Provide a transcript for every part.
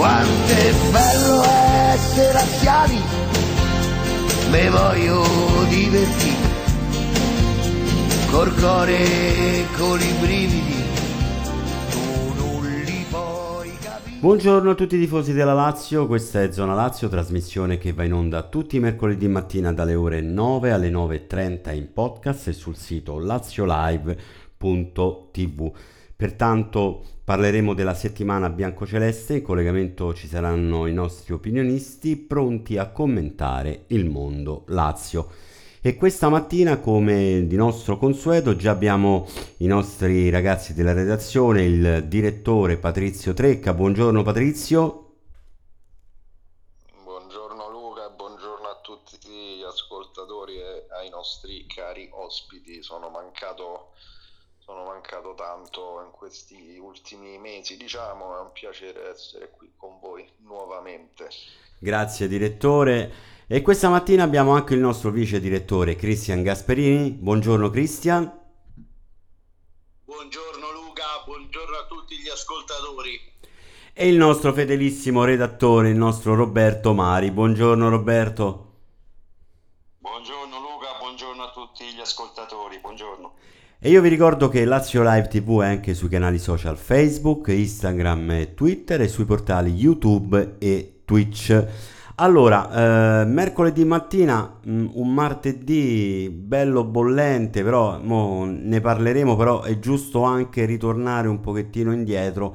quanto è bello essere anziani, me voglio divertire, col cuore e con i brividi. Buongiorno a tutti i tifosi della Lazio, questa è Zona Lazio, trasmissione che va in onda tutti i mercoledì mattina dalle ore 9 alle 9.30 in podcast e sul sito laziolive.tv. Pertanto parleremo della settimana biancoceleste, in collegamento ci saranno i nostri opinionisti pronti a commentare il mondo Lazio. E questa mattina, come di nostro consueto, già abbiamo i nostri ragazzi della redazione, il direttore Patrizio Trecca. Buongiorno Patrizio. Buongiorno Luca, buongiorno a tutti gli ascoltatori e ai nostri cari ospiti. Sono mancato, sono mancato tanto in questi ultimi mesi, diciamo, è un piacere essere qui con voi nuovamente. Grazie direttore. E questa mattina abbiamo anche il nostro vice direttore Cristian Gasperini. Buongiorno Cristian. Buongiorno Luca, buongiorno a tutti gli ascoltatori. E il nostro fedelissimo redattore, il nostro Roberto Mari. Buongiorno Roberto. Buongiorno Luca, buongiorno a tutti gli ascoltatori, buongiorno. E io vi ricordo che Lazio Live TV è anche sui canali social Facebook, Instagram e Twitter e sui portali YouTube e Twitch. Allora, eh, mercoledì mattina, mh, un martedì bello bollente, però ne parleremo, però è giusto anche ritornare un pochettino indietro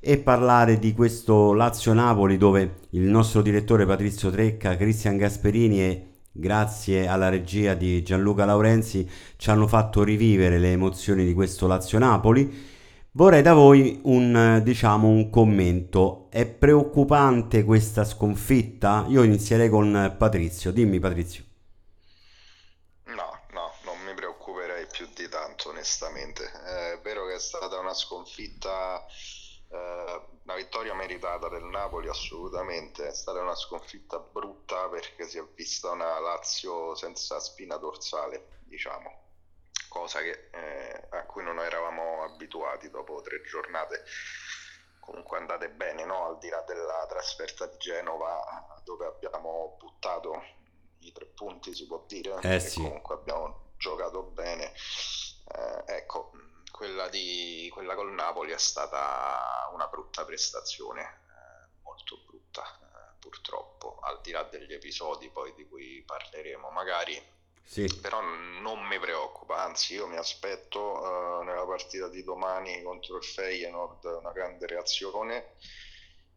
e parlare di questo Lazio-Napoli dove il nostro direttore Patrizio Trecca, Cristian Gasperini e grazie alla regia di Gianluca Laurenzi ci hanno fatto rivivere le emozioni di questo Lazio-Napoli. Vorrei da voi un, diciamo, un commento. È preoccupante questa sconfitta? Io inizierei con Patrizio. Dimmi Patrizio. No, no, non mi preoccuperei più di tanto, onestamente. È vero che è stata una sconfitta, eh, una vittoria meritata del Napoli, assolutamente. È stata una sconfitta brutta perché si è vista una Lazio senza spina dorsale, diciamo cosa che, eh, a cui non eravamo abituati dopo tre giornate comunque andate bene, no? al di là della trasferta di Genova dove abbiamo buttato i tre punti si può dire, Eh sì. comunque abbiamo giocato bene. Eh, ecco, quella, di, quella col Napoli è stata una brutta prestazione, eh, molto brutta eh, purtroppo, al di là degli episodi poi di cui parleremo magari Sì. però non mi preoccupa, anzi io mi aspetto eh, nella partita di domani contro il Feyenoord una grande reazione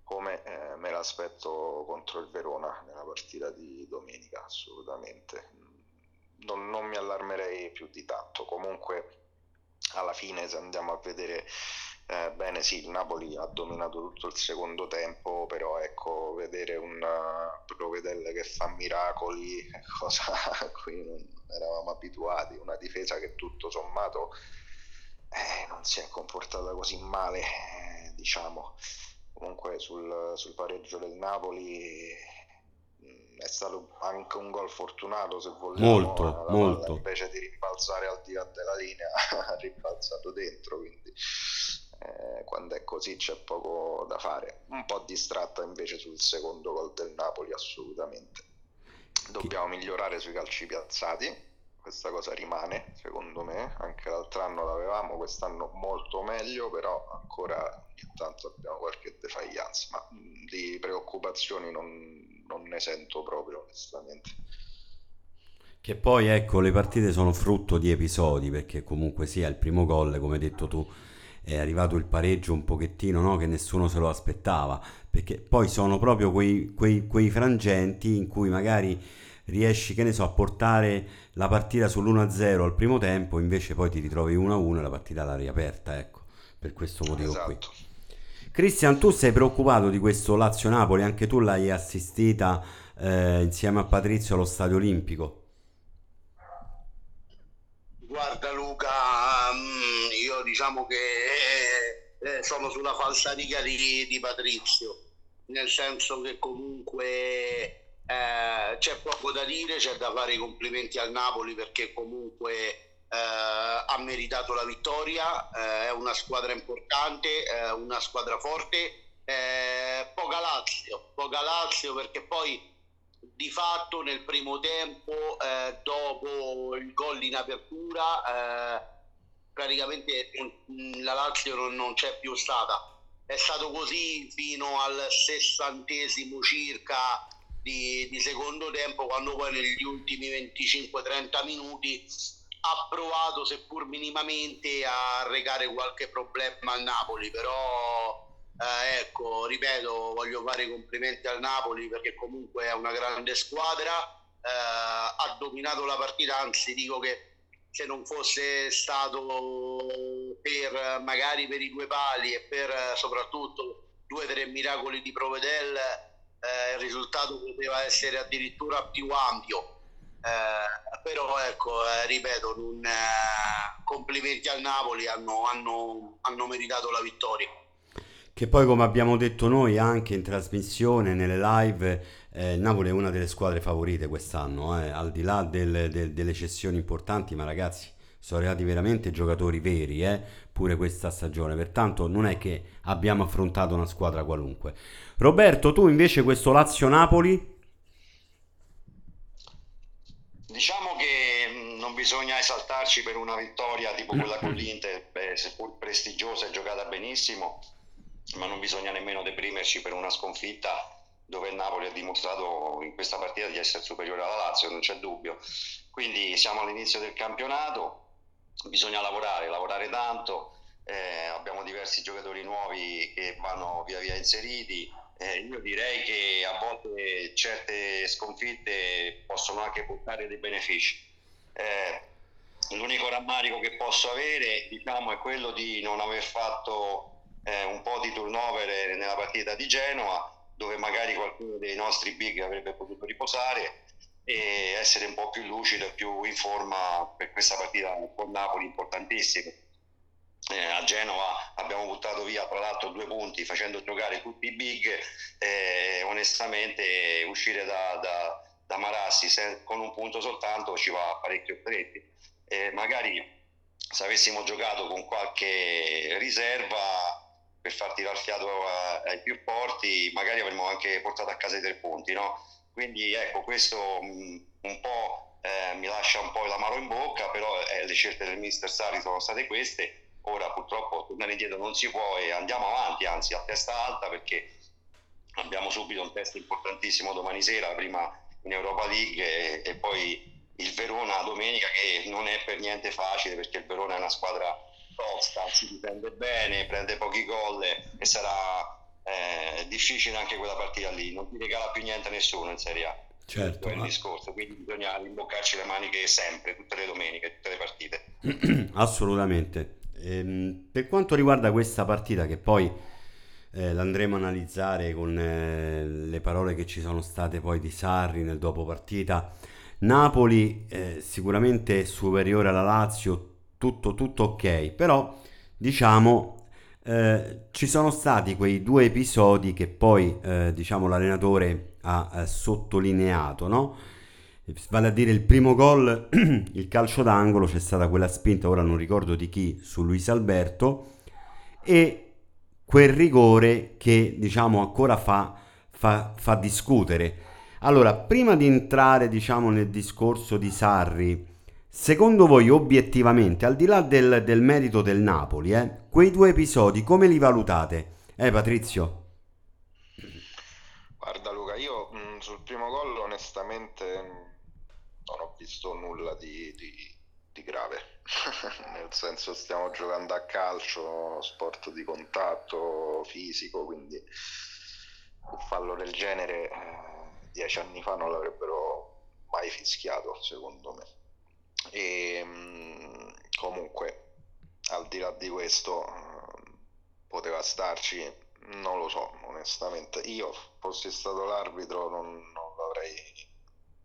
come eh, me l'aspetto contro il Verona nella partita di domenica, assolutamente. Non, non mi allarmerei più di tanto, comunque alla fine se andiamo a vedere eh, bene sì, il Napoli ha dominato tutto il secondo tempo, però ecco, vedere un uh, Provedelle che fa miracoli, cosa a cui non eravamo abituati, una difesa che tutto sommato eh, non si è comportata così male, eh, diciamo. Comunque sul, sul pareggio del Napoli è stato anche un gol fortunato se vogliamo, Molto, molto. invece di rimbalzare al di là della linea ha rimbalzato dentro, quindi eh, quando è così c'è poco da fare. Un po' distratta invece sul secondo gol del Napoli, assolutamente. Dobbiamo migliorare sui calci piazzati, questa cosa rimane secondo me, anche l'altro anno l'avevamo, quest'anno molto meglio, però ancora ogni tanto abbiamo qualche defaglianza, ma mh, di preoccupazioni non, non ne sento proprio onestamente. Che poi ecco, le partite sono frutto di episodi, perché comunque sia il primo gol, come hai detto tu, è arrivato il pareggio un pochettino, no? Che nessuno se lo aspettava, perché poi sono proprio quei, quei- quei frangenti in cui magari riesci, che ne so, a portare la partita sull'1-0 al primo tempo, invece poi ti ritrovi 1-1 e la partita l'ha riaperta, ecco, per questo motivo qui. Cristian, tu sei preoccupato di questo Lazio-Napoli, anche tu l'hai assistita eh, insieme a Patrizio allo Stadio Olimpico. Guarda Luca, mm, io diciamo che eh, eh, sono sulla falsariga di, di Patrizio, nel senso che comunque eh, c'è poco da dire, c'è da fare i complimenti al Napoli perché comunque ha meritato la vittoria, eh, è una squadra importante, una squadra forte Eh, poca Lazio, poca Lazio perché poi di fatto nel primo tempo, eh, dopo il gol in apertura, eh, praticamente la Lazio non, non, c'è più stata. È stato così fino al sessantesimo circa di, di secondo tempo, quando poi negli ultimi 25-30 minuti ha provato, seppur minimamente, a recare qualche problema al Napoli, però eh, ecco, ripeto, voglio fare i complimenti al Napoli perché comunque è una grande squadra, eh, ha dominato la partita, anzi dico che se non fosse stato per magari per i due pali e per soprattutto due o tre miracoli di Provedel, eh, il risultato poteva essere addirittura più ampio. Eh, però ecco, eh, ripeto, un, eh, complimenti al Napoli, hanno, hanno, hanno meritato la vittoria. Che poi, come abbiamo detto noi anche in trasmissione, nelle live, eh, Napoli è una delle squadre favorite quest'anno, eh, al di là del, del, delle cessioni importanti, ma ragazzi, sono arrivati veramente giocatori veri, eh, pure questa stagione. Pertanto non è che abbiamo affrontato una squadra qualunque. Roberto, tu invece questo Lazio-Napoli? Diciamo che mm, non bisogna esaltarci per una vittoria tipo quella con l'Inter, beh, seppur prestigiosa e giocata benissimo ma non bisogna nemmeno deprimerci per una sconfitta dove il Napoli ha dimostrato in questa partita di essere superiore alla Lazio, non c'è dubbio. Quindi siamo all'inizio del campionato, bisogna lavorare, lavorare tanto, eh, abbiamo diversi giocatori nuovi che vanno via via inseriti. Eh, io direi che a volte certe sconfitte possono anche portare dei benefici. Eh, l'unico rammarico che posso avere diciamo, è quello di non aver fatto eh, un po' di turnover nella partita di Genoa, dove magari qualcuno dei nostri big avrebbe potuto riposare e essere un po' più lucido e più in forma per questa partita con Napoli importantissima. Eh, a Genova abbiamo buttato via tra l'altro due punti facendo giocare tutti i big e onestamente uscire da, da, da Marassi se, con un punto soltanto ci va parecchio stretti. Eh, magari se avessimo giocato con qualche riserva per far tirare il fiato ai più forti, magari avremmo anche portato a casa i tre punti, no? Quindi ecco, questo mh, un po' eh, mi lascia un po' l'amaro in bocca, però eh, le scelte del mister Sari sono state queste. Ora purtroppo tornare indietro non si può e andiamo avanti, anzi a testa alta perché abbiamo subito un test importantissimo domani sera, prima in Europa League e, e poi il Verona domenica che non è per niente facile perché il Verona è una squadra tosta, si difende bene, prende pochi gol e sarà eh, difficile anche quella partita lì, non ti regala più niente a nessuno in Serie A. Certo. Il discorso, quindi bisogna rimboccarci le maniche sempre, tutte le domeniche, tutte le partite. Assolutamente. Ehm, per quanto riguarda questa partita, che poi eh, l'andremo a analizzare con eh, le parole che ci sono state poi di Sarri nel dopo partita, Napoli eh, sicuramente superiore alla Lazio, tutto, tutto ok, però diciamo eh, ci sono stati quei due episodi che poi eh, diciamo l'allenatore ha eh, sottolineato, no? Vale a dire il primo gol, il calcio d'angolo, c'è stata quella spinta, ora non ricordo di chi, su Luis Alberto e quel rigore che diciamo ancora fa, fa, fa discutere. Allora, prima di entrare diciamo nel discorso di Sarri Secondo voi, obiettivamente, al di là del, del merito del Napoli, eh, quei due episodi come li valutate? Eh, Patrizio? Guarda Luca, io mh, sul primo gol onestamente visto nulla di, di, di grave, nel senso stiamo giocando a calcio, sport di contatto fisico, quindi un fallo del genere eh, dieci anni fa non l'avrebbero mai fischiato, secondo me. E mm, comunque, al di là di questo, poteva starci, non lo so, onestamente. Io, fossi stato l'arbitro, non,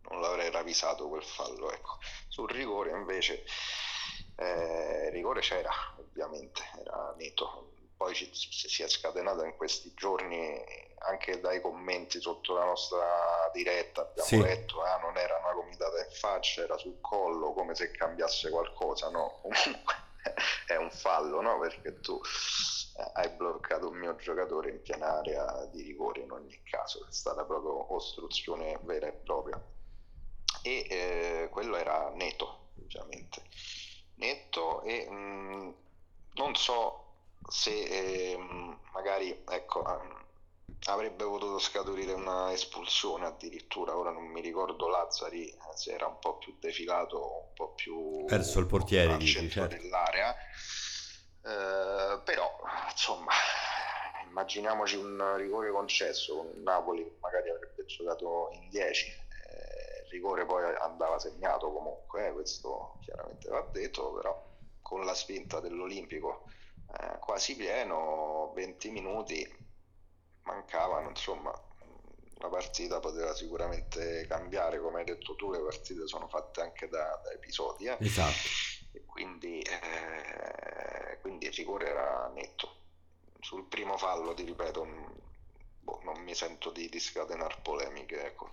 non l'avrei ravvisato quel fallo. Ecco. Sul rigore, invece, eh, rigore c'era, ovviamente, era netto. Poi ci, si è scatenato in questi giorni anche dai commenti sotto la nostra diretta abbiamo sì. letto ah, non era una gomitata in faccia era sul collo come se cambiasse qualcosa no comunque è un fallo, no? Perché tu eh, hai bloccato un mio giocatore in piena area di rigore in ogni caso, è stata proprio ostruzione vera e propria. E eh, quello era netto, ovviamente. Netto e mh, mm, non so se eh, magari ecco, avrebbe potuto scaturire una espulsione addirittura, ora non mi ricordo Lazzari eh, se era un po' più defilato, un po' più verso il portiere dici, certo. dell'area, eh, però insomma immaginiamoci un rigore concesso con Napoli magari avrebbe giocato in 10 eh, il rigore poi andava segnato comunque eh, questo chiaramente va detto però con la spinta dell'Olimpico eh, quasi pieno 20 minuti mancavano, insomma, la partita poteva sicuramente cambiare, come hai detto tu, le partite sono fatte anche da, da episodi. Eh? Esatto. E quindi, eh, quindi il rigore era netto. Sul primo fallo, ti ripeto, boh, non mi sento di, di scatenare polemiche. Ecco,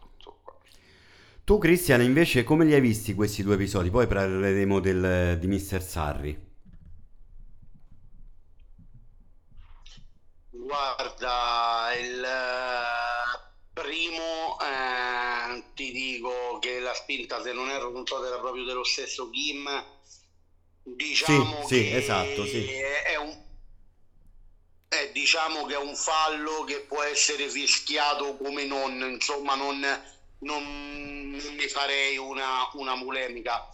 tu Cristian invece come li hai visti questi due episodi? Poi parleremo del, di Mister Sarri. Guarda, il eh, primo eh, ti dico che la spinta, se non erro, non so era proprio dello stesso Kim. Diciamo sì, sì, esatto, sì. È, un, è, diciamo che è un fallo che può essere fischiato come non, insomma, non, non, non ne farei una, una polemica.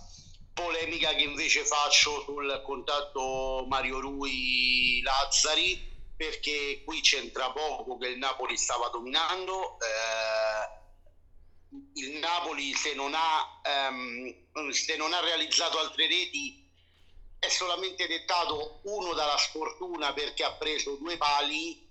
Polemica che invece faccio sul contatto Mario Rui Lazzari perché qui c'entra poco che il Napoli stava dominando. Eh, il Napoli se non, ha, ehm, se non ha realizzato altre reti è solamente dettato uno dalla sfortuna perché ha preso due pali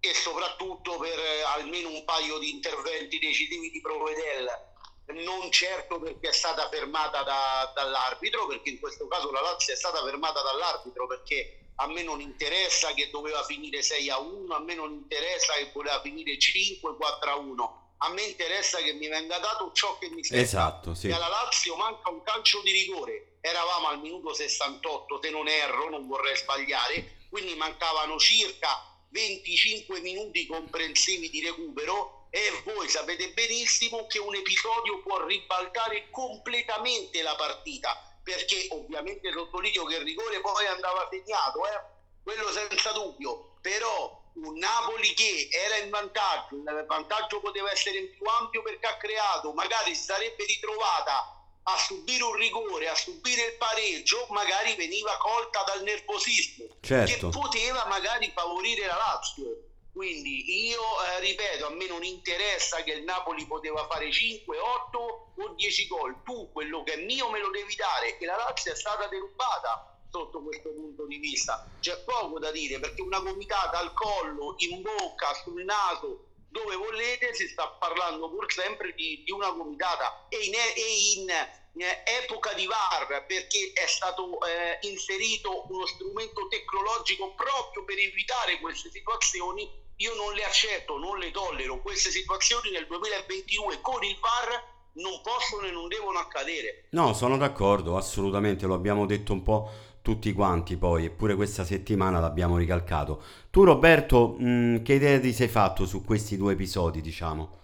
e soprattutto per eh, almeno un paio di interventi decisivi di Provedel non certo perché è stata fermata da, dall'arbitro perché in questo caso la Lazio è stata fermata dall'arbitro perché a me non interessa che doveva finire 6 a 1, a me non interessa che voleva finire 5, 4 a 1. A me interessa che mi venga dato ciò che mi serve. Esatto, sì. E alla Lazio manca un calcio di rigore. Eravamo al minuto 68, se non erro, non vorrei sbagliare, quindi mancavano circa 25 minuti comprensivi di recupero e voi sapete benissimo che un episodio può ribaltare completamente la partita perché ovviamente sottolineo che il rigore poi andava segnato, eh? quello senza dubbio, però un Napoli che era in vantaggio, il vantaggio poteva essere più ampio perché ha creato, magari si sarebbe ritrovata a subire un rigore, a subire il pareggio, magari veniva colta dal nervosismo certo. che poteva magari favorire la Lazio quindi io eh, ripeto, a me non interessa che il Napoli poteva fare 5, 8 o 10 gol. Tu quello che è mio me lo devi dare e la Lazio è stata derubata sotto questo punto di vista. C'è poco da dire perché una gomitata al collo, in bocca, sul naso, dove volete, si sta parlando pur sempre di, di una gomitata e in, e in eh, epoca di VAR perché è stato eh, inserito uno strumento tecnologico proprio per evitare queste situazioni io non le accetto, non le tollero. Queste situazioni nel 2022 con il VAR non possono e non devono accadere. No, sono d'accordo, assolutamente, lo abbiamo detto un po' tutti quanti poi, eppure questa settimana l'abbiamo ricalcato. Tu Roberto, mh, mm, che idea ti sei fatto su questi due episodi, diciamo?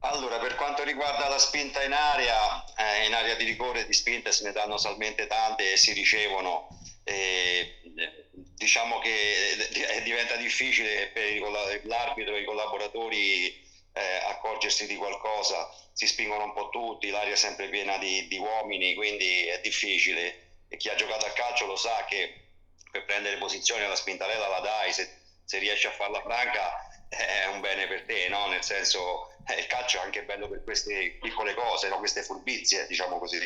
Allora, per quanto riguarda la spinta in area, eh, in area di rigore di spinte se ne danno salmente tante e si ricevono. Eh, diciamo che eh, diventa difficile per l'arbitro e i collaboratori eh, accorgersi di qualcosa, si spingono un po' tutti, l'aria è sempre piena di, di, uomini, quindi è difficile. E chi ha giocato a calcio lo sa che per prendere posizione la spintarella la dai, se, se riesci a farla franca è un bene per te, no? nel senso eh, il calcio è anche bello per queste piccole cose, no? queste furbizie, diciamo così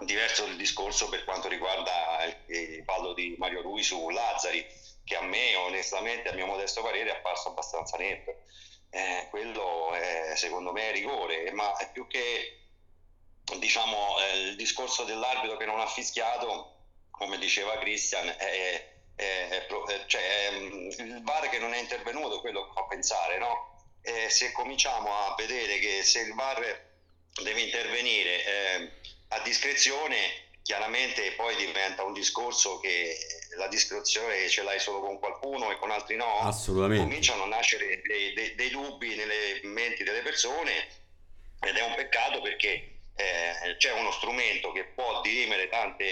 diverso il discorso per quanto riguarda il, fallo di Mario Rui su Lazzari, che a me onestamente, a mio modesto parere, è apparso abbastanza netto. Eh, quello è, secondo me è rigore, ma è più che diciamo, eh, il discorso dell'arbitro che non ha fischiato, come diceva Christian, è, è, cioè, il VAR che non è intervenuto, quello fa pensare, no? se cominciamo a vedere che se il VAR deve intervenire eh, a discrezione chiaramente poi diventa un discorso che la discrezione ce l'hai solo con qualcuno e con altri no, Assolutamente. cominciano a nascere dei, dei- dei dubbi nelle menti delle persone ed è un peccato perché eh, c'è uno strumento che può dirimere tante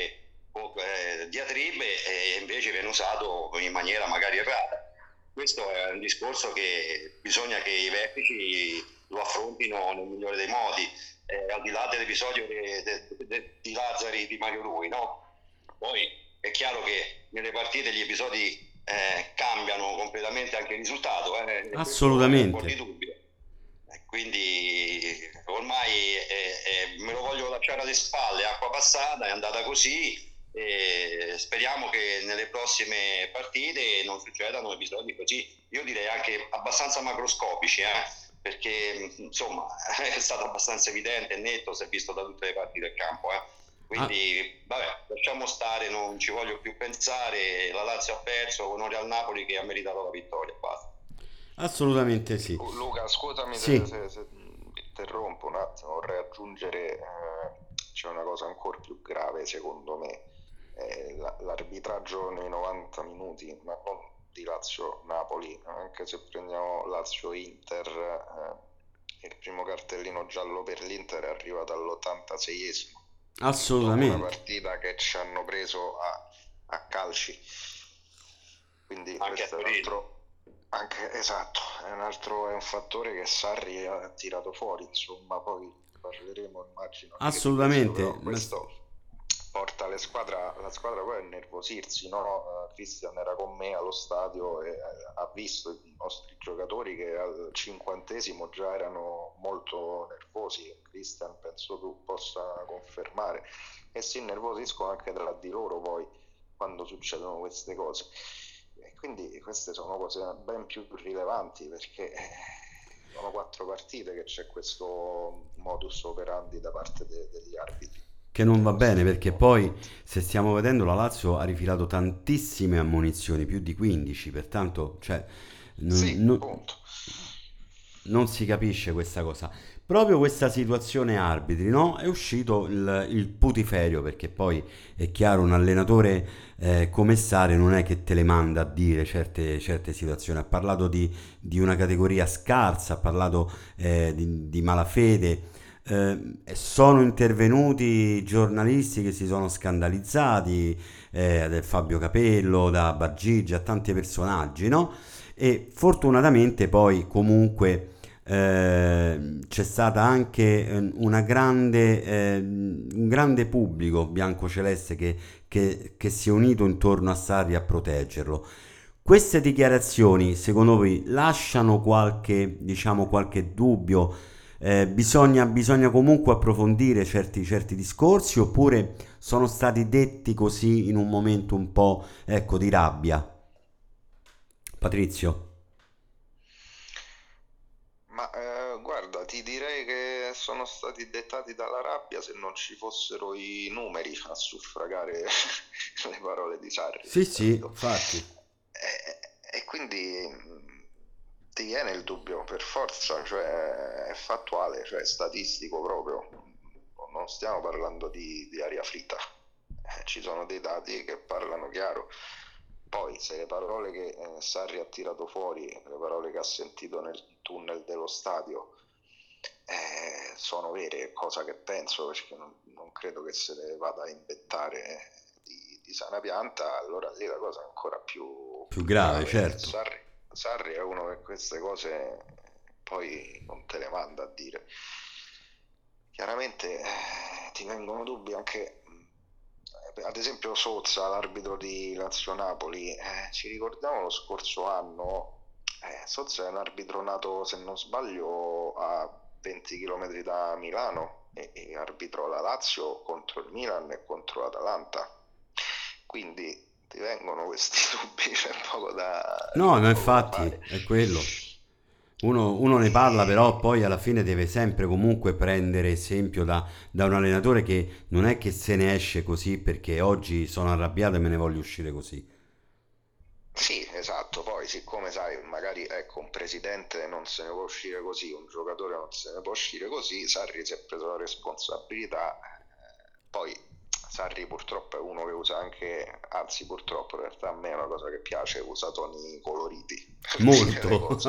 eh, diatribe e invece viene usato in maniera magari errata. Questo è un discorso che bisogna che i vertici lo affrontino nel migliore dei modi, eh, al di là dell'episodio de- de- de- di Lazzari di Mario Rui, no? Poi è chiaro che nelle partite gli episodi eh, cambiano completamente anche il risultato, eh, Assolutamente. di dubbio. Eh, Quindi ormai eh, eh, me lo voglio lasciare alle spalle, acqua passata, è andata così e speriamo che nelle prossime partite non succedano episodi così, io direi anche abbastanza macroscopici, eh, perché insomma è stato abbastanza evidente e netto, si è visto da tutte le parti del campo. eh. Quindi vabbè, lasciamo stare, non ci voglio più pensare, la Lazio ha perso, onore al Napoli che ha meritato la vittoria, basta. Assolutamente sì. Lu- Luca, scusami Sì. se, se- interrompo un attimo, vorrei aggiungere, eh, c'è una cosa ancora più grave secondo me, l'arbitraggio nei 90 minuti, ma non di Lazio-Napoli, anche se prendiamo Lazio-Inter, eh, il primo cartellino giallo per l'Inter è arrivato all'86esimo. Una Assolutamente. partita che ci hanno preso a, a calci. Quindi Anche questo a è un altro, anche, esatto, è un altro è un fattore che Sarri ha tirato fuori, insomma, poi parleremo immagino. Assolutamente, questo, questo porta le squadra, la squadra poi a nervosirsi, no? Eh, Christian era con me allo stadio e eh, ha visto i nostri giocatori che al cinquantesimo già erano molto nervosi, Christian penso tu possa confermare, e si innervosiscono anche tra di loro poi quando succedono queste cose. E quindi queste sono cose ben più rilevanti perché eh, sono quattro partite che c'è questo modus operandi da parte de- degli arbitri. Che non va bene perché poi, se stiamo vedendo, la Lazio ha rifilato tantissime ammonizioni, più di 15, pertanto, cioè, non, Sì, non- non si capisce questa cosa. Proprio questa situazione arbitri, no? È uscito il, il putiferio, perché poi è chiaro, un allenatore eh, come Sare non è che te le manda a dire certe, certe situazioni. Ha parlato di, di una categoria scarsa, ha parlato eh, di, di malafede. Eh, sono intervenuti giornalisti che si sono scandalizzati, eh, Fabio Capello, da Bargigia, tanti personaggi, no? E fortunatamente poi comunque eh, c'è stata anche eh, una grande, eh, un grande pubblico biancoceleste che, che, che si è unito intorno a Sarri a proteggerlo. Queste dichiarazioni, secondo voi, lasciano qualche, diciamo, qualche dubbio? Eh, bisogna, bisogna comunque approfondire certi, certi discorsi oppure sono stati detti così in un momento un po', ecco, di rabbia? Patrizio. Ma eh, guarda, ti direi che sono stati dettati dalla rabbia se non ci fossero i numeri a suffragare le parole di Sarri. Sì, sì, infatti. E, e quindi ti viene il dubbio per forza, cioè è fattuale, cioè è statistico proprio. Non stiamo parlando di, di aria fritta, Eh, ci sono dei dati che parlano chiaro. Poi, se le parole che eh, Sarri ha tirato fuori, le parole che ha sentito nel tunnel dello stadio, eh, sono vere, cosa che penso, perché non, non credo che se le vada a inventare di, di sana pianta, allora lì la cosa è ancora più, Più grave, certo. Sarri, Sarri è uno che queste cose poi non te le manda a dire. Chiaramente eh, ti vengono dubbi anche, mh, ad esempio Sozza, l'arbitro di Lazio-Napoli, eh, ci ricordiamo lo scorso anno, eh, Sozza è un arbitro nato, se non sbaglio, a 20 km da Milano e, e arbitrò la Lazio contro il Milan e contro l'Atalanta. Quindi ti vengono questi dubbi, c'è poco da... No, ma infatti fare. è quello. Uno, uno ne parla, però poi alla fine deve sempre comunque prendere esempio da, da un allenatore che non è che se ne esce così perché oggi sono arrabbiato e me ne voglio uscire così. Sì, esatto, poi siccome sai, magari ecco, un presidente non se ne può uscire così, un giocatore non se ne può uscire così, Sarri si è preso la responsabilità, eh, poi Sarri purtroppo è uno che usa anche, anzi purtroppo in realtà a me è una cosa che piace, usa toni coloriti. Molto.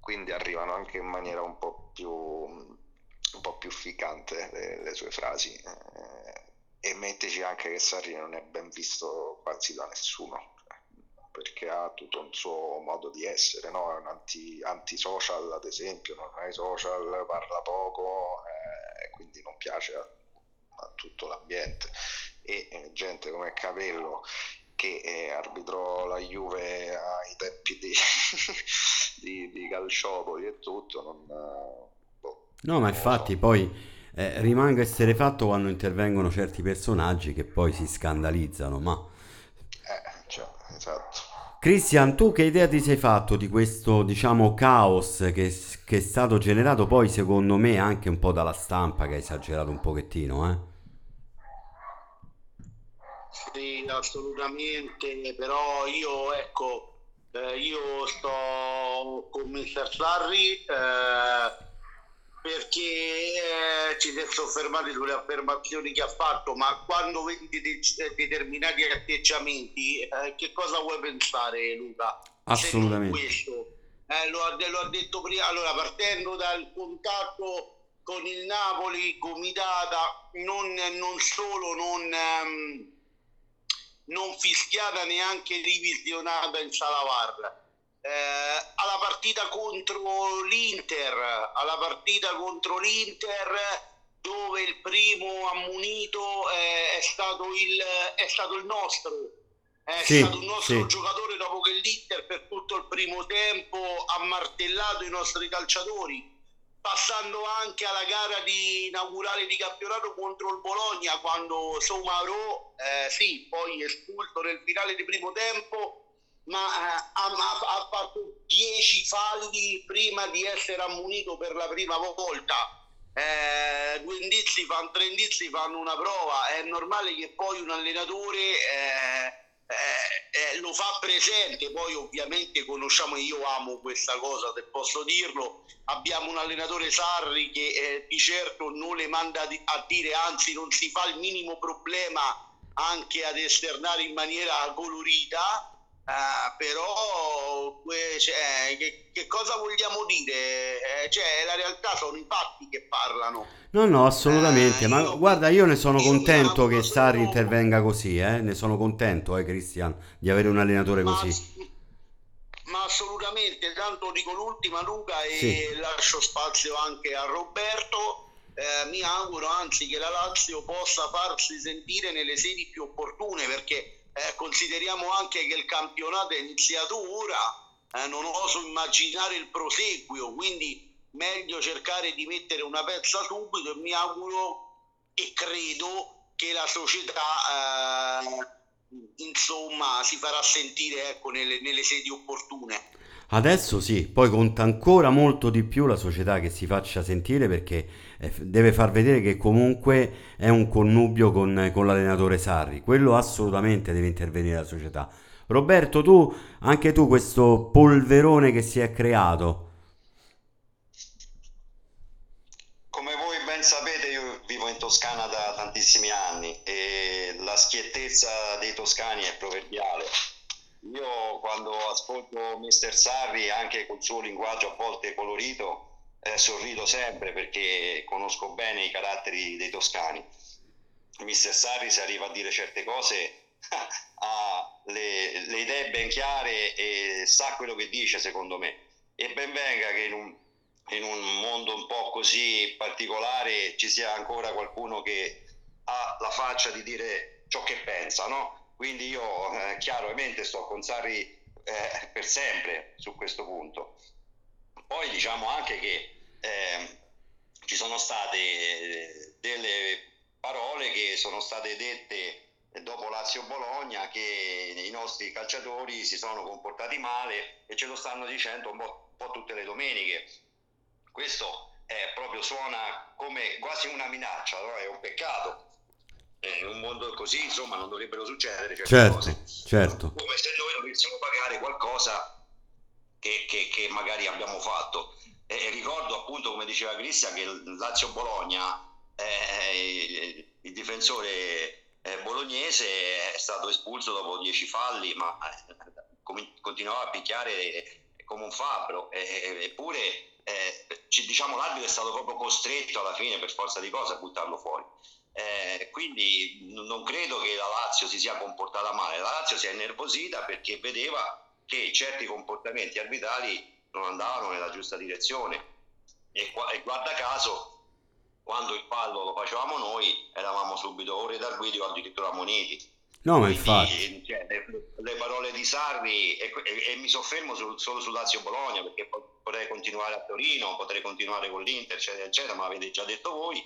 Quindi arrivano anche in maniera un po' più, un po più ficcante le, le sue frasi. Eh, e metteci anche che Sarri non è ben visto quasi da nessuno perché ha tutto un suo modo di essere, no? è un anti, anti-social ad esempio, non ha i social, parla poco, eh, quindi non piace a, a tutto l'ambiente. E eh, gente come Capello che eh, arbitrò la Juve ai tempi di, di, di Calciopoli e tutto, non... Boh, no, ma infatti so. poi... Eh, rimanga essere fatto quando intervengono certi personaggi che poi si scandalizzano, ma esatto. Cristian, tu che idea ti sei fatto di questo, diciamo, caos che, che, è stato generato poi, secondo me, anche un po' dalla stampa che ha esagerato un pochettino, eh? Sì, assolutamente, però io, ecco, eh, io sto con Mr. Sarri, eh, perché eh, ci si è soffermati sulle affermazioni che ha fatto, ma quando vedi de- determinati atteggiamenti, eh, che cosa vuoi pensare Luca? Assolutamente. Eh, lo, ha, lo, ha, detto prima, allora partendo dal contatto con il Napoli, Comitata, non, non solo non, um, non fischiata neanche divisionata in sala VAR. Eh, alla partita contro l'Inter, alla partita contro l'Inter dove il primo ammonito eh, è, stato il, è stato il nostro, è sì, stato il nostro sì. giocatore dopo che l'Inter per tutto il primo tempo ha martellato i nostri calciatori passando anche alla gara di inaugurale di campionato contro il Bologna quando Somaro eh, sì, poi espulso nel finale di primo tempo ma eh, ha, ha, fatto 10 falli prima di essere ammonito per la prima volta. Eh, due indizi fanno tre indizi fanno una prova è normale che poi un allenatore eh, eh, lo fa presente poi ovviamente conosciamo io amo questa cosa se posso dirlo. Abbiamo un allenatore Sarri che eh, di certo non le manda a dire anzi non si fa il minimo problema anche ad esternare in maniera colorita Uh, però cioè, che, che, cosa vogliamo dire? Eh, cioè, la realtà sono i fatti che parlano. No, no, assolutamente. Uh, ma io, guarda, io ne sono io contento che Sarri sono... intervenga così, eh? Ne sono contento, eh, Cristian, di avere un allenatore ma, così. Ma assolutamente, tanto dico l'ultima Luca e sì. lascio spazio anche a Roberto. Eh, mi auguro anzi che la Lazio possa farsi sentire nelle sedi più opportune perché eh, consideriamo anche che il campionato è iniziato ora, eh, non oso immaginare il proseguio, quindi meglio cercare di mettere una pezza subito e mi auguro e credo che la società eh, insomma si farà sentire ecco, nelle, nelle sedi opportune. Adesso sì, poi conta ancora molto di più la società che si faccia sentire perché deve far vedere che comunque è un connubio con, con, l'allenatore Sarri. Quello assolutamente deve intervenire la società. Roberto, tu, anche tu questo polverone che si è creato. Come voi ben sapete io vivo in Toscana da tantissimi anni e la schiettezza dei toscani è proverbiale io quando ascolto Mr. Sarri, anche col suo linguaggio a volte colorito, eh, sorrido sempre perché conosco bene i caratteri dei toscani. Mr. Sarri se arriva a dire certe cose ha le, le, idee ben chiare e sa quello che dice secondo me. E ben venga che in un, in un mondo un po' così particolare ci sia ancora qualcuno che ha la faccia di dire ciò che pensa, no? Quindi io eh, chiaramente sto con Sarri eh, per sempre su questo punto. Poi diciamo anche che eh, ci sono state eh, delle parole che sono state dette dopo Lazio-Bologna che i nostri calciatori si sono comportati male e ce lo stanno dicendo un po', un po tutte le domeniche. Questo è proprio suona come quasi una minaccia, no? è un peccato in un mondo così insomma non dovrebbero succedere certe certo, cose certo. come se noi dovessimo pagare qualcosa che, che, che magari abbiamo fatto. E ricordo appunto come diceva Cristian che Lazio-Bologna eh, il difensore eh, bolognese è stato espulso dopo 10 falli, ma eh, continuava a picchiare come un fabbro, eppure eh, diciamo, l'arbitro è stato proprio costretto alla fine per forza di cose a buttarlo fuori. Eh, quindi non credo che la Lazio si sia comportata male, la Lazio si è innervosita perché vedeva che certi comportamenti arbitrali non andavano nella giusta direzione e, e guarda caso quando il fallo lo facevamo noi eravamo subito ore d'arbitrio addirittura moniti No, ma infatti. Cioè, le, le, parole di Sarri, e, e, e mi soffermo sul, solo su Lazio Bologna, perché potrei continuare a Torino, potrei continuare con l'Inter, eccetera, eccetera, ma l'avete già detto voi.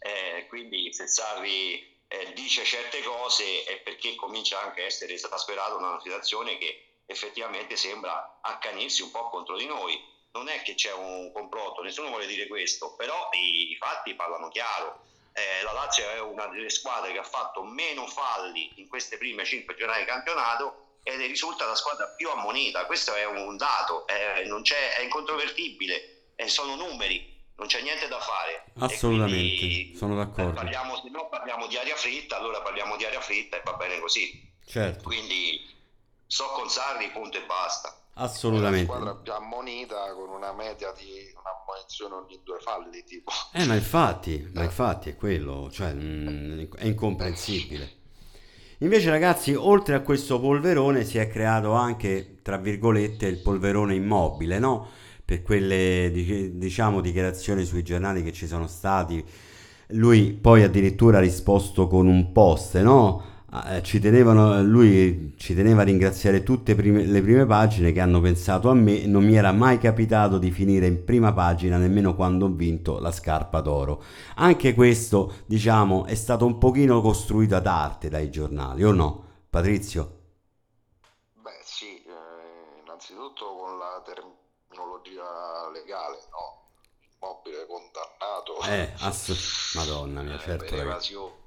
Eh, quindi se Sarri eh, dice certe cose è perché comincia anche a essere esasperato una situazione che effettivamente sembra accanirsi un po' contro di noi. Non è che c'è un complotto, nessuno vuole dire questo, però i, i fatti parlano chiaro eh, la Lazio è una delle squadre che ha fatto meno falli in queste prime 5 giornate di campionato ed risulta la squadra più ammonita. Questo è un dato, è, è incontrovertibile, eh, sono numeri, non c'è niente da fare. Assolutamente, quindi, sono d'accordo. Eh, parliamo, se no parliamo di aria fritta, allora parliamo di aria fritta e va bene così. Certo. Quindi so con Sarri, punto e basta. Assolutamente. Una squadra ammonita con una media di una ammonizione ogni due falli, tipo. Eh, ma infatti, ma infatti è quello, cioè mh, è incomprensibile. Invece, ragazzi, oltre a questo polverone si è creato anche, tra virgolette, il polverone immobile, no? Per quelle, diciamo, dichiarazioni sui giornali che ci sono stati. Lui poi addirittura ha risposto con un post, no? Ah, eh, ci tenevano, lui ci teneva a ringraziare tutte prime, le prime pagine che hanno pensato a me, non mi era mai capitato di finire in prima pagina nemmeno quando ho vinto la scarpa d'oro. Anche questo, diciamo, è stato un pochino costruito ad arte dai giornali, o no? Patrizio? Beh sì, eh, innanzitutto con la terminologia legale, no? Immobile condannato. Eh, ass- madonna mia, certo. Per evasione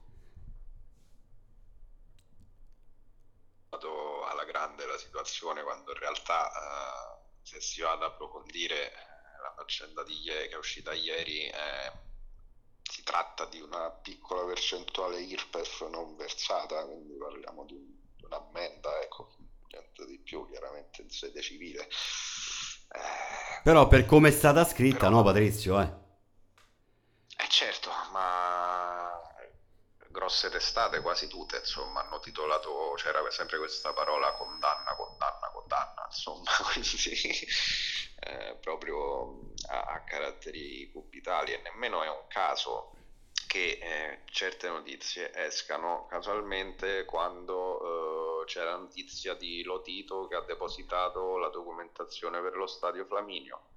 grande la situazione quando in realtà eh, se si va ad approfondire eh, la faccenda di ieri, che è uscita ieri eh, si tratta di una piccola percentuale IRPEF non versata, quindi parliamo di, un, di un'ammenda, ecco, niente di più chiaramente in sede civile. Eh, però per come è stata scritta, però, no Patrizio? Eh. eh certo, grosse testate, quasi tutte, insomma, hanno titolato, c'era sempre questa parola condanna, condanna, condanna, insomma, quindi eh, proprio a, a, caratteri cubitali e nemmeno è un caso che eh, certe notizie escano casualmente quando eh, c'è la notizia di Lotito che ha depositato la documentazione per lo stadio Flaminio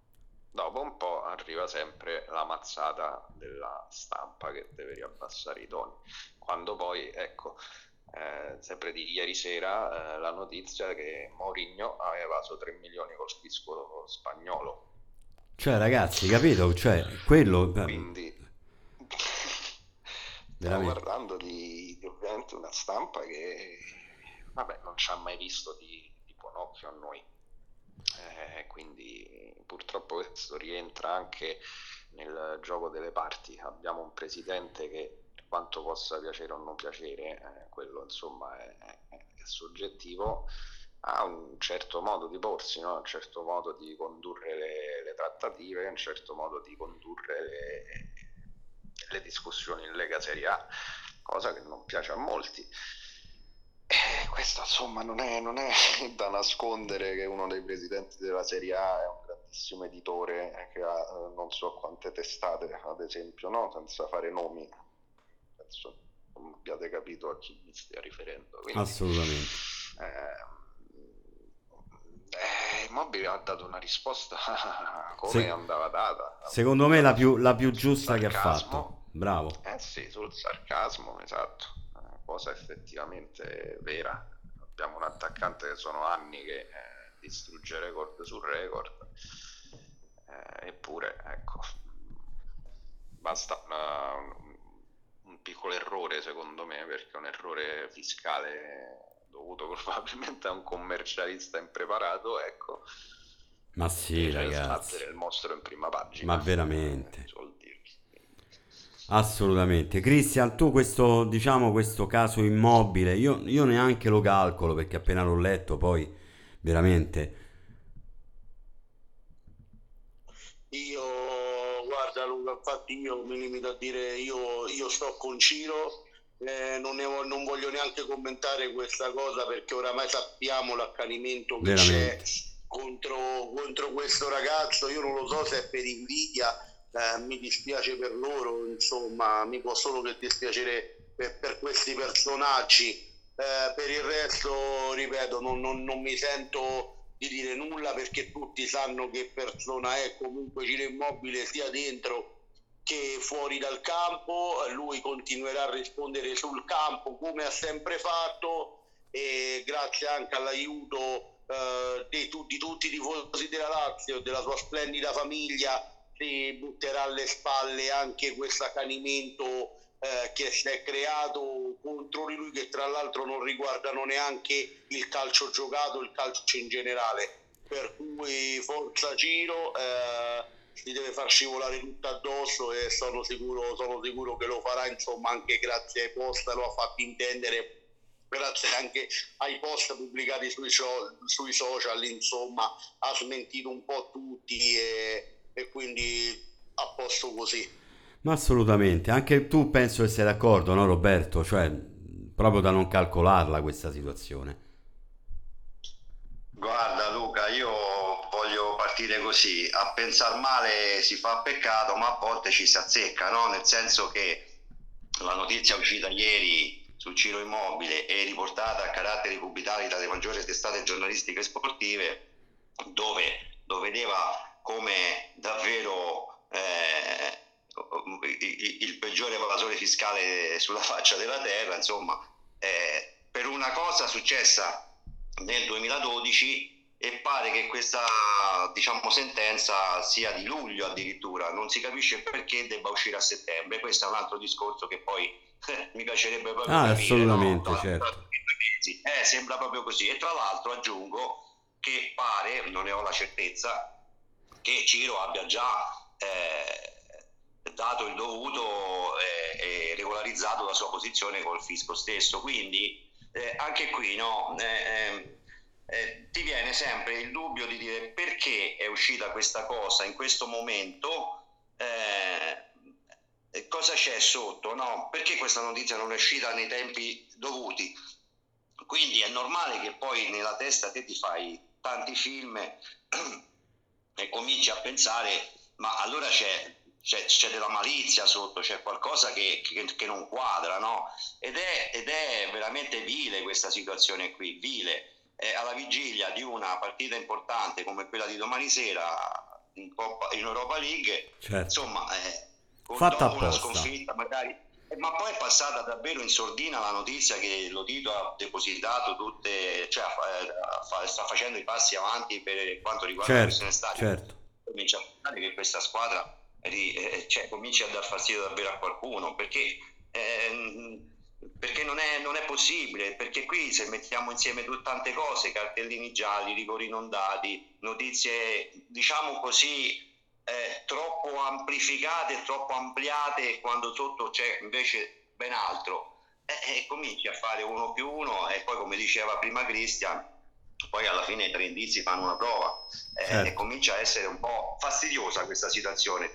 dopo un po' arriva sempre la mazzata della stampa che deve riabbassare i toni. Quando poi, ecco, eh, sempre di ieri sera, eh, la notizia che Mourinho aveva evaso 3 milioni col fisco spagnolo. Cioè, ragazzi, capito? Cioè, quello... Quindi... Stiamo parlando di, di, ovviamente una stampa che vabbè, non ci ha mai visto di, di buon occhio a noi eh, quindi purtroppo questo rientra anche nel gioco delle parti. Abbiamo un presidente che quanto possa piacere o non piacere, eh, quello insomma è, è, è, soggettivo, ha un certo modo di porsi, no? un certo modo di condurre le, le trattative, un certo modo di condurre le, le discussioni in Lega Serie A, cosa che non piace a molti. Eh, questo insomma non è, non è, da nascondere che uno dei presidenti della Serie A è un grandissimo editore eh, che ha eh, non so quante testate, ad esempio, no? senza fare nomi. Penso non abbiate capito a chi mi stia riferendo. Quindi, Assolutamente. Eh, eh, Immobile ha dato una risposta come Se, andava data. Secondo me la più, la più giusta che ha fatto. Bravo. Eh sì, sul sarcasmo, esatto cosa effettivamente vera. Abbiamo un attaccante che sono anni che eh, distrugge record su record, eh, eppure ecco, basta una, un, un piccolo errore secondo me, perché un errore fiscale dovuto probabilmente a un commercialista impreparato, ecco. Ma sì, ragazzi. il mostro in prima pagina. Ma veramente. Eh, Assolutamente. Cristian, tu questo, diciamo, questo caso immobile, io, io neanche lo calcolo perché appena l'ho letto poi veramente... Io, guarda Luca, infatti io mi limito a dire io, io sto con Ciro, eh, non, ne non voglio neanche commentare questa cosa perché oramai sappiamo l'accanimento che c'è Veramente. contro, contro questo ragazzo, io non lo so se è per invidia, eh, mi dispiace per loro, insomma, mi può solo che dispiacere per, per questi personaggi. Eh, per il resto, ripeto, non, non- non mi sento di dire nulla perché tutti sanno che persona è comunque Ciro Immobile sia dentro che fuori dal campo, lui continuerà a rispondere sul campo come ha sempre fatto e grazie anche all'aiuto eh, di, di tutti i tifosi della Lazio, della sua splendida famiglia, si butterà alle spalle anche questo accanimento eh, che si è creato contro di lui che tra l'altro non riguardano neanche il calcio giocato, il calcio in generale. Per cui forza Ciro, eh, si deve far scivolare tutto addosso e sono sicuro, sono sicuro che lo farà, insomma anche grazie ai post lo ha fatto intendere, grazie anche ai post pubblicati sui, sui social, insomma ha smentito un po' tutti e, e quindi a posto così. Ma assolutamente, anche tu penso che sei d'accordo, no Roberto? Cioè, proprio da non calcolarla questa situazione. Guarda Luca, io voglio partire così, a pensare male si fa peccato, ma a volte ci si azzecca, no? Nel senso che la notizia uscita ieri sul Ciro Immobile e riportata a caratteri cubitali dalle maggiori testate giornalistiche sportive, dove lo vedeva come davvero eh, il, peggiore evasore fiscale sulla faccia della terra, insomma, eh, per una cosa successa nel 2012 e pare che questa diciamo, sentenza sia di luglio addirittura, non si capisce perché debba uscire a settembre, questo è un altro discorso che poi mi piacerebbe proprio Ah, capire, assolutamente, no? certo. Eh, sembra proprio così e tra l'altro aggiungo che pare, non ne ho la certezza, che Ciro abbia già eh, dato il dovuto eh, e regolarizzato la sua posizione col fisco stesso, quindi eh, anche qui no, eh, eh, ti viene sempre il dubbio di dire perché è uscita questa cosa in questo momento, eh, cosa c'è sotto, no? perché questa notizia non è uscita nei tempi dovuti. Quindi è normale che poi nella testa te ti fai tanti film e cominci a pensare, ma allora c'è c'è, c'è, della malizia sotto, c'è qualcosa che, che, che non quadra, no? Ed è, ed è, veramente vile questa situazione qui, vile. Eh, alla vigilia di una partita importante come quella di domani sera in, Coppa, in Europa League, Certo. insomma, eh, Fatta una sconfitta magari... eh, Ma poi è passata davvero in sordina la notizia che lo Tito ha depositato tutte, cioè eh, fa- sta facendo i passi avanti per quanto riguarda la Certo, questione stadio. certo. Comincia a pensare che questa squadra eh, cioè, cominci a dar fastidio davvero a qualcuno perché, ehm, perché non, è, non è possibile perché qui se mettiamo insieme tut- tante cose cartellini gialli, rigori inondati notizie diciamo così eh, troppo amplificate troppo ampliate quando sotto c'è invece ben altro. E eh, cominci a fare uno più uno e poi come diceva prima Cristian poi alla fine i tre indizi fanno una prova. Eh, Certo. e comincia a essere un po' fastidiosa questa situazione.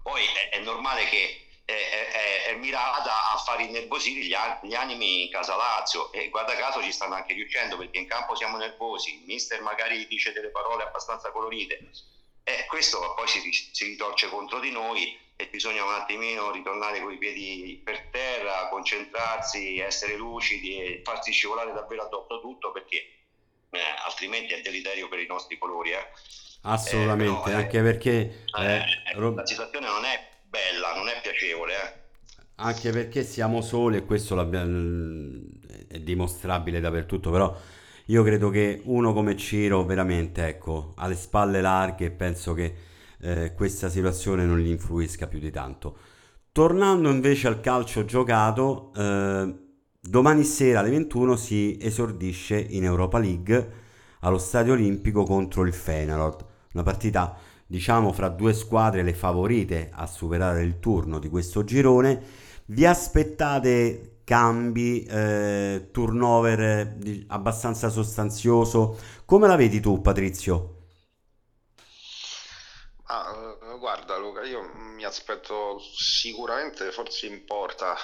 Poi è, è normale che è, è- è mirata a far innervosire gli, gli animi in casa Lazio. E guarda caso ci stanno anche riuscendo perché in campo siamo nervosi, il mister magari dice delle parole abbastanza colorite e questo poi si, si ritorce contro di noi e bisogna un attimino ritornare con i piedi per terra, concentrarsi, essere lucidi e farsi scivolare davvero addosso tutto perché eh, altrimenti è deleterio per i nostri colori. Eh. Assolutamente, Eh, però, eh, anche perché, Eh, eh, Rob- la situazione non è bella, non è piacevole. Eh. anche perché siamo soli e questo è dimostrabile dappertutto, però io credo che uno come Ciro veramente, ecco, ha le spalle larghe e penso che eh, questa situazione non gli influisca più di tanto. Tornando invece al calcio giocato, eh, domani sera alle 21 si esordisce in Europa League allo Stadio Olimpico contro il Feyenoord, una partita diciamo fra due squadre le favorite a superare il turno di questo girone. Vi aspettate cambi, eh, turnover eh, abbastanza sostanzioso? Come la vedi tu, Patrizio? Ah, eh, guarda Luca, io mi aspetto sicuramente, forse in porta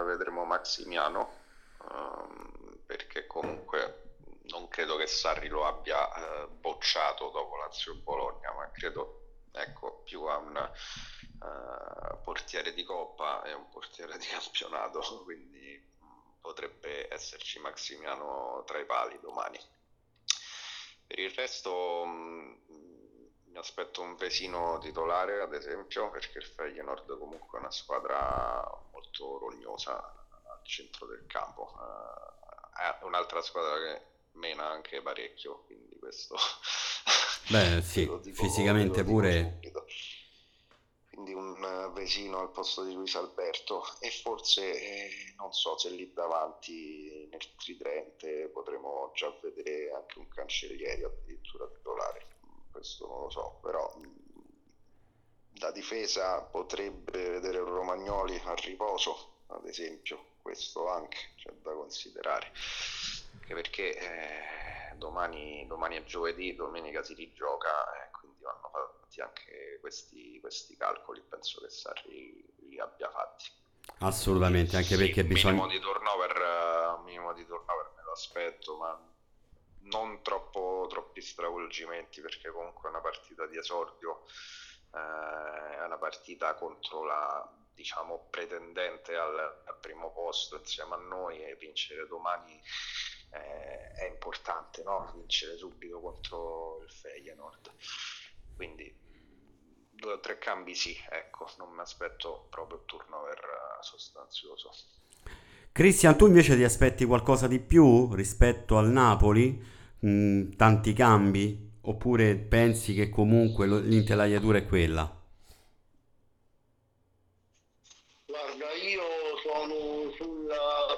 eh, vedremo Maximiano, ehm, perché comunque non credo che Sarri lo abbia eh, bocciato dopo Lazio Bologna, ma credo ecco, più a un eh, portiere di coppa e un portiere di campionato, quindi potrebbe esserci Maximiano tra i pali domani. Per il resto mh, mi aspetto un Vesino titolare, ad esempio, perché il Feyenoord comunque è una squadra molto rognosa al centro del campo. Uh, è un'altra squadra che mena anche parecchio, quindi questo... Beh, sì, fisicamente pure... Quindi un Vesino al posto di Luis Alberto. E forse, eh, non so, se lì davanti nel tridente potremo già vedere anche un cancelliere addirittura titolare. Questo non lo so, però la difesa potrebbe vedere un Romagnoli a riposo, ad esempio, questo anche c'è da considerare, anche perché eh, domani, domani, è giovedì, domenica si rigioca eh, quindi vanno fatti anche questi, questi calcoli, penso che Sarri li abbia fatti. Assolutamente, anche sì, perché bisogna... Minimo di turnover, minimo di turnover me lo aspetto, ma non troppo, troppi stravolgimenti perché comunque è una partita di esordio, eh, è una partita contro la diciamo pretendente al, al, primo posto insieme a noi e vincere domani eh, è importante, no? vincere subito contro il Feyenoord. Quindi due o tre cambi sì, ecco, non mi aspetto proprio il turnover eh, sostanzioso. Cristian, tu invece ti aspetti qualcosa di più rispetto al Napoli? mh, tanti cambi? Oppure pensi che comunque l'intelaiatura è quella? Guarda, io sono sulla,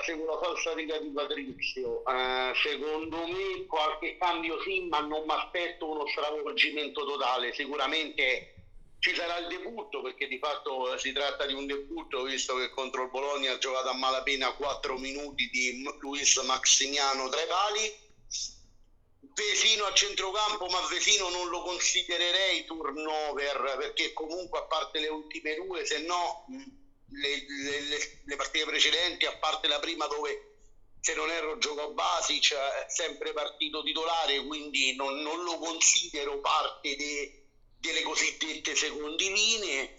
riga di Patrizio. Eh, secondo me qualche cambio sì, ma non mi aspetto uno stravolgimento totale. Sicuramente ci sarà il debutto perché di fatto si tratta di un debutto visto che contro il Bologna ha giocato a malapena 4 minuti di Luis Maximiano tra i pali Vesino a centrocampo, ma Vesino non lo considererei turnover perché comunque a parte le ultime due, se no le, le, le, partite precedenti, a parte la prima dove se non erro giocò Basic, è sempre partito titolare, quindi non, non lo considero parte de, delle cosiddette secondi linee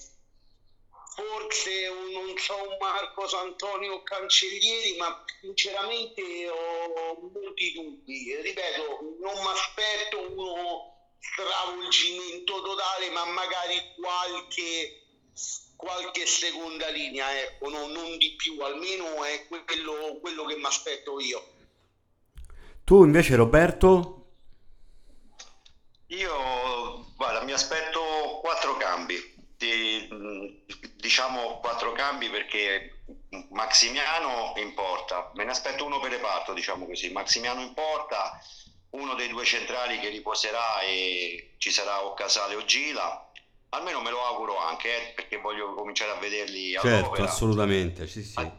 forse non so un Marcos Antonio Cancellieri, ma sinceramente ho molti dubbi. Ripeto, non mi aspetto uno stravolgimento totale, ma magari qualche, qualche seconda linea, ecco, no, non di più, almeno è quello, quello che mi aspetto io. Tu invece Roberto? Io, guarda, mi aspetto quattro cambi diciamo quattro cambi perché Maximiano in porta, me ne aspetto uno per reparto, diciamo così, Maximiano in porta, uno dei due centrali che riposerà e ci sarà o Casale o Gila, almeno me lo auguro anche eh, perché voglio cominciare a vederli certo, assolutamente, sì, sì. A,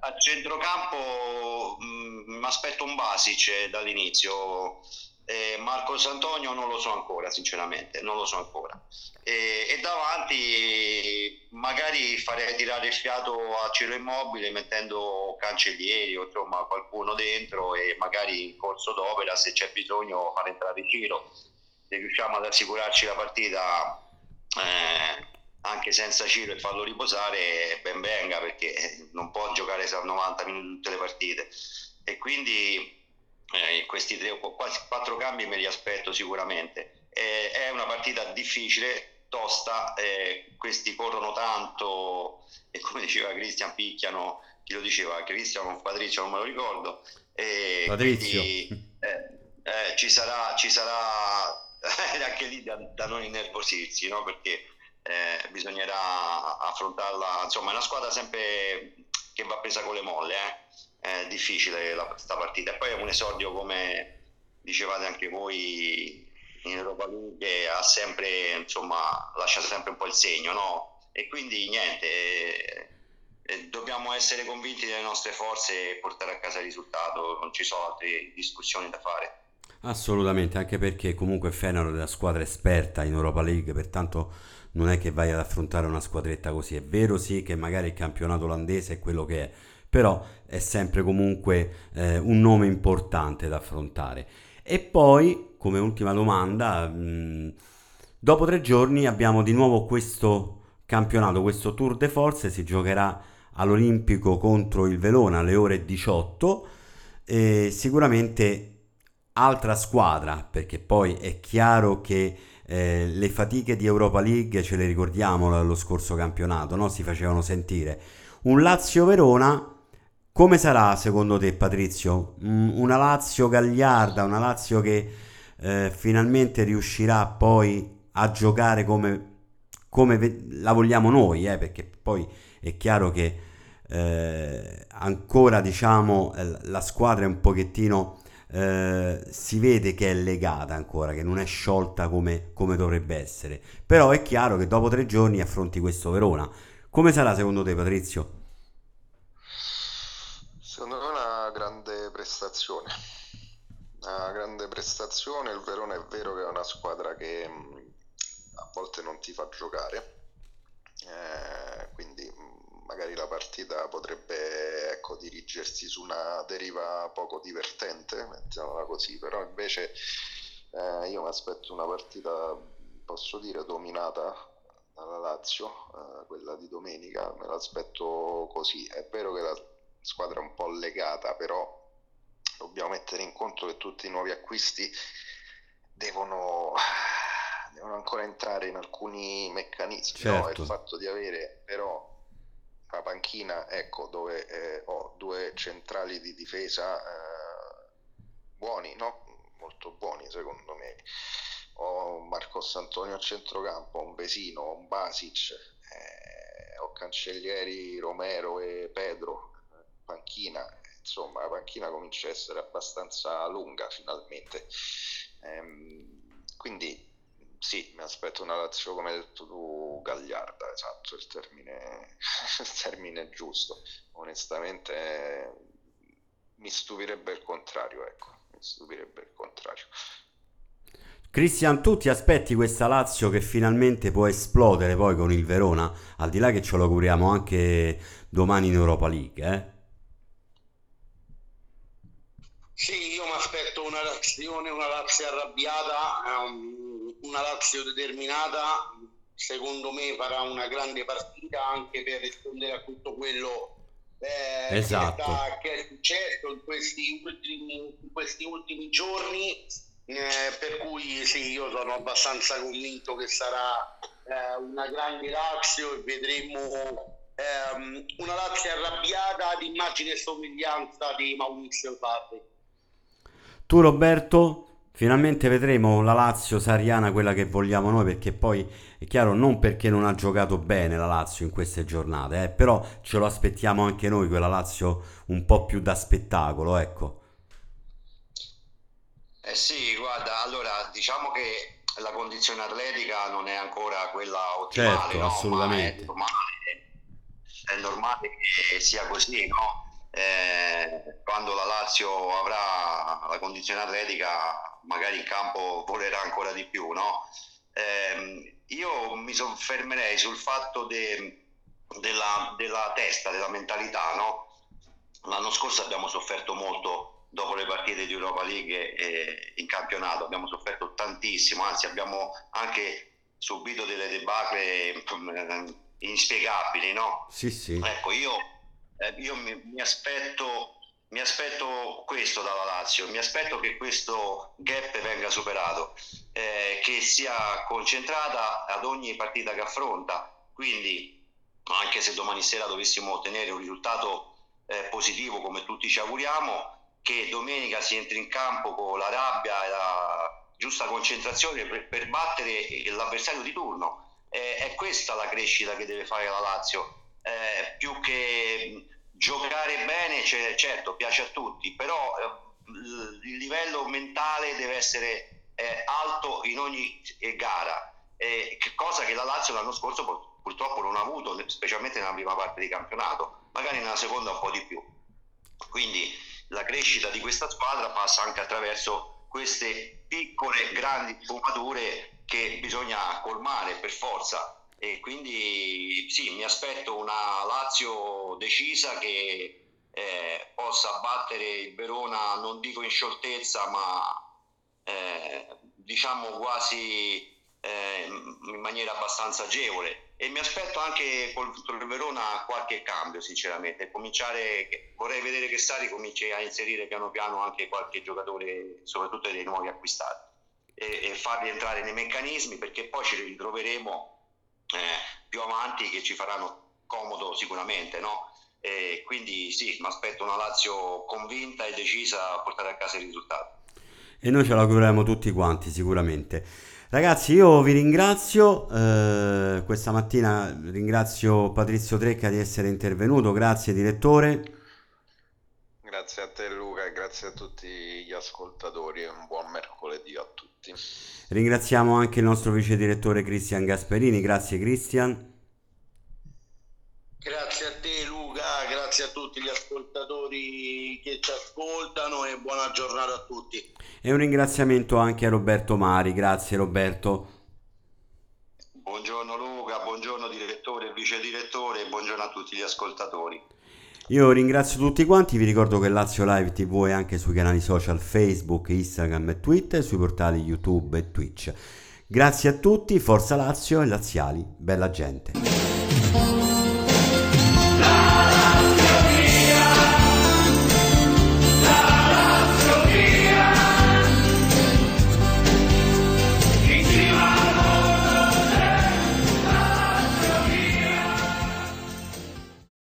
a centrocampo mi aspetto un Basic dall'inizio eh, Marcos Antonio non lo so ancora, sinceramente, non lo so ancora. E, e, davanti magari farei tirare il fiato a Ciro Immobile mettendo cancellieri o insomma qualcuno dentro e magari in corso d'opera se c'è bisogno far entrare Ciro. Se riusciamo ad assicurarci la partita eh, anche senza Ciro e farlo riposare, ben venga perché non può giocare 90 minuti tutte le partite. E quindi eh, questi tre o quattro cambi me li aspetto sicuramente. Eh, è una partita difficile, tosta, questi corrono tanto e come diceva Cristian picchiano, chi lo diceva? Cristian o Patrizio, non me lo ricordo. Patrizio. Quindi, eh, eh, ci sarà, ci sarà anche lì da, da non innervosirsi, no? perché eh, bisognerà affrontarla, insomma è una squadra sempre che va presa con le molle. Eh? è difficile questa partita. E poi è un esordio, come dicevate anche voi, in Europa League ha sempre, insomma, lascia sempre un po' il segno, no? E quindi niente, eh, eh, dobbiamo essere convinti delle nostre forze e portare a casa il risultato, non ci sono altre discussioni da fare. Assolutamente, anche perché comunque Feyenoord è una squadra esperta in Europa League, pertanto non è che vai ad affrontare una squadretta così. È vero sì che magari il campionato olandese è quello che è, però è sempre comunque eh, un nome importante da affrontare. E poi, come ultima domanda, mh, dopo tre giorni abbiamo di nuovo questo campionato, questo Tour de Force, si giocherà all'Olimpico contro il Verona alle ore 18. E sicuramente altra squadra, perché poi è chiaro che eh, le fatiche di Europa League ce le ricordiamo dallo scorso campionato, no? si facevano sentire. Un Lazio-Verona come sarà secondo te Patrizio? Una Lazio gagliarda, una Lazio che eh, finalmente riuscirà poi a giocare come, come la vogliamo noi, eh? perché poi è chiaro che eh, ancora diciamo la squadra è un pochettino eh, si vede che è legata ancora, che non è sciolta come, come dovrebbe essere. Però è chiaro che dopo tre giorni affronti questo Verona. Come sarà secondo te Patrizio? Secondo me è una grande prestazione. Una grande prestazione. Il Verona è vero che è una squadra che mm, a volte non ti fa giocare. Eh, quindi mm, magari la partita potrebbe ecco, dirigersi su una deriva poco divertente, mettiamola così, però invece eh, io mi aspetto una partita, posso dire, dominata dalla Lazio, eh, quella di domenica, me l'aspetto così. È vero che la squadra un po' legata, però dobbiamo mettere in conto che tutti i nuovi acquisti devono, devono ancora entrare in alcuni meccanismi. Certo. No? Il fatto di avere però una panchina ecco, dove eh, ho due centrali di difesa eh, buoni, no? molto buoni secondo me. Ho Marcos Antonio a centrocampo, un Vesino, un Basic, eh, ho Cancellieri, Romero e Pedro panchina, insomma la panchina comincia a essere abbastanza lunga finalmente. Ehm, quindi sì, mi aspetto una Lazio come hai detto tu, gagliarda, esatto, il termine, il termine giusto. Onestamente mi stupirebbe il contrario, ecco, mi stupirebbe il contrario. Cristian, tu ti aspetti questa Lazio che finalmente può esplodere poi con il Verona, al di là che ce lo auguriamo anche domani in Europa League, eh? Sì, io mi aspetto una reazione, una Lazio arrabbiata, um, una Lazio determinata, secondo me farà una grande partita anche per rispondere a tutto quello eh, esatto. che, è successo in questi ultimi, in questi ultimi giorni, eh, per cui sì, io sono abbastanza convinto che sarà eh, una grande Lazio e vedremo ehm, una Lazio arrabbiata di immagine e somiglianza di Maurizio Sarri. Tu Roberto, finalmente vedremo la Lazio Sariana, quella che vogliamo noi, perché poi è chiaro non perché non ha giocato bene la Lazio in queste giornate, eh, però ce lo aspettiamo anche noi, quella Lazio un po' più da spettacolo, ecco. Eh sì, guarda, allora diciamo che la condizione atletica non è ancora quella ottimale, certo, no? assolutamente. È normale, è normale che sia così, no? eh, quando la Lazio avrà la condizione atletica magari in campo volerà ancora di più no? eh, io mi soffermerei sul fatto de, della, della, testa, della mentalità no? l'anno scorso abbiamo sofferto molto dopo le partite di Europa League e in campionato abbiamo sofferto tantissimo anzi abbiamo anche subito delle debacle eh, inspiegabili no? Sì, sì. ecco io eh, io mi, mi, aspetto, mi, aspetto, questo dalla Lazio, mi aspetto che questo gap venga superato, eh, che sia concentrata ad ogni partita che affronta, quindi anche se domani sera dovessimo ottenere un risultato eh, positivo come tutti ci auguriamo, che domenica si entri in campo con la rabbia e la giusta concentrazione per, per battere l'avversario di turno. è questa la crescita che deve fare la Lazio eh, più che giocare bene, cioè, certo piace a tutti, però eh, il livello mentale deve essere eh, alto in ogni gara, eh, cosa che la Lazio l'anno scorso purtroppo non ha avuto, specialmente nella prima parte di campionato, magari nella seconda un po' di più. Quindi la crescita di questa squadra passa anche attraverso queste piccole, grandi sfumature che bisogna colmare per forza. E quindi sì, mi aspetto una Lazio decisa che eh, possa battere il Verona, non dico in scioltezza, ma eh, diciamo quasi eh, in maniera abbastanza agevole. E mi aspetto anche contro il Verona qualche cambio sinceramente. Cominciare vorrei vedere che Sari cominci a inserire piano piano anche qualche giocatore soprattutto dei nuovi acquistati e, e farli entrare nei meccanismi perché poi ci ritroveremo eh, più avanti che ci faranno comodo sicuramente no? E quindi sì, mi aspetto una Lazio convinta e decisa a portare a casa il risultato e noi ce l'auguriamo tutti quanti sicuramente Ragazzi, io vi ringrazio. Eh, questa mattina ringrazio Patrizio Trecca di essere intervenuto. Grazie, direttore. Grazie a te, Luca, e grazie a tutti gli ascoltatori. Un buon mercoledì a tutti. Ringraziamo anche il nostro vice direttore Cristian Gasperini. Grazie, Cristian. Grazie a te, Luca. Grazie a tutti gli ascoltatori che ci ascoltano e buona giornata a tutti. E un ringraziamento anche a Roberto Mari, grazie Roberto. Buongiorno Luca, buongiorno direttore e vice direttore e buongiorno a tutti gli ascoltatori. Io ringrazio tutti quanti, vi ricordo che Lazio Live TV è anche sui canali social Facebook, Instagram e Twitter, sui portali YouTube e Twitch. Grazie a tutti, Forza Lazio e Laziali, bella gente.